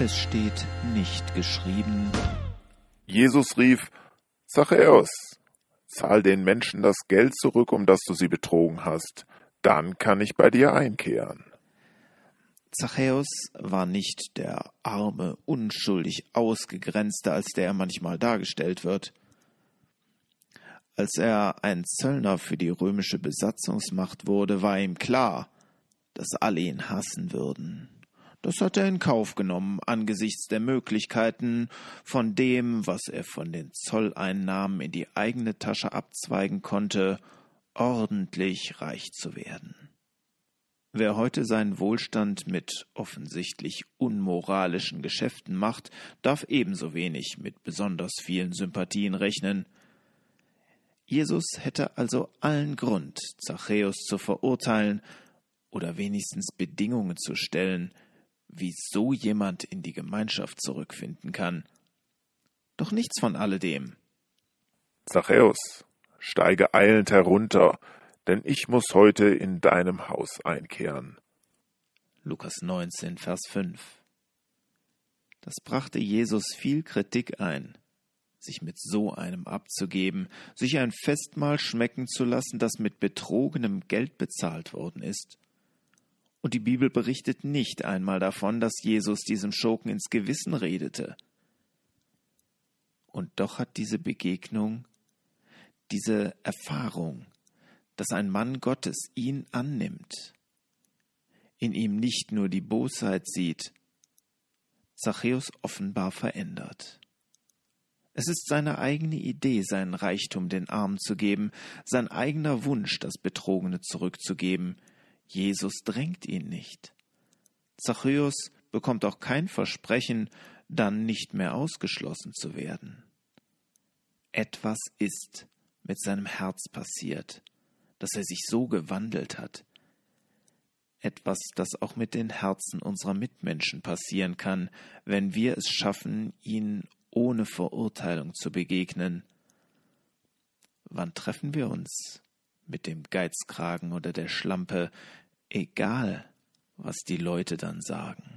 Es steht nicht geschrieben. Jesus rief, Zachäus, zahl den Menschen das Geld zurück, um das du sie betrogen hast, dann kann ich bei dir einkehren. Zachäus war nicht der arme, unschuldig Ausgegrenzte, als der er manchmal dargestellt wird. Als er ein Zöllner für die römische Besatzungsmacht wurde, war ihm klar, dass alle ihn hassen würden. Das hat er in Kauf genommen angesichts der Möglichkeiten, von dem, was er von den Zolleinnahmen in die eigene Tasche abzweigen konnte, ordentlich reich zu werden. Wer heute seinen Wohlstand mit offensichtlich unmoralischen Geschäften macht, darf ebenso wenig mit besonders vielen Sympathien rechnen. Jesus hätte also allen Grund, Zachäus zu verurteilen oder wenigstens Bedingungen zu stellen, wie so jemand in die Gemeinschaft zurückfinden kann. Doch nichts von alledem. Zachäus, steige eilend herunter, denn ich muss heute in deinem Haus einkehren. Lukas 19, Vers 5. Das brachte Jesus viel Kritik ein, sich mit so einem abzugeben, sich ein Festmahl schmecken zu lassen, das mit betrogenem Geld bezahlt worden ist. Und die Bibel berichtet nicht einmal davon, dass Jesus diesem Schurken ins Gewissen redete. Und doch hat diese Begegnung, diese Erfahrung, dass ein Mann Gottes ihn annimmt, in ihm nicht nur die Bosheit sieht, Zachäus offenbar verändert. Es ist seine eigene Idee, seinen Reichtum den Armen zu geben, sein eigener Wunsch, das Betrogene zurückzugeben, Jesus drängt ihn nicht. Zachäus bekommt auch kein Versprechen, dann nicht mehr ausgeschlossen zu werden. Etwas ist mit seinem Herz passiert, dass er sich so gewandelt hat. Etwas, das auch mit den Herzen unserer Mitmenschen passieren kann, wenn wir es schaffen, ihnen ohne Verurteilung zu begegnen. Wann treffen wir uns? Mit dem Geizkragen oder der Schlampe, egal was die Leute dann sagen.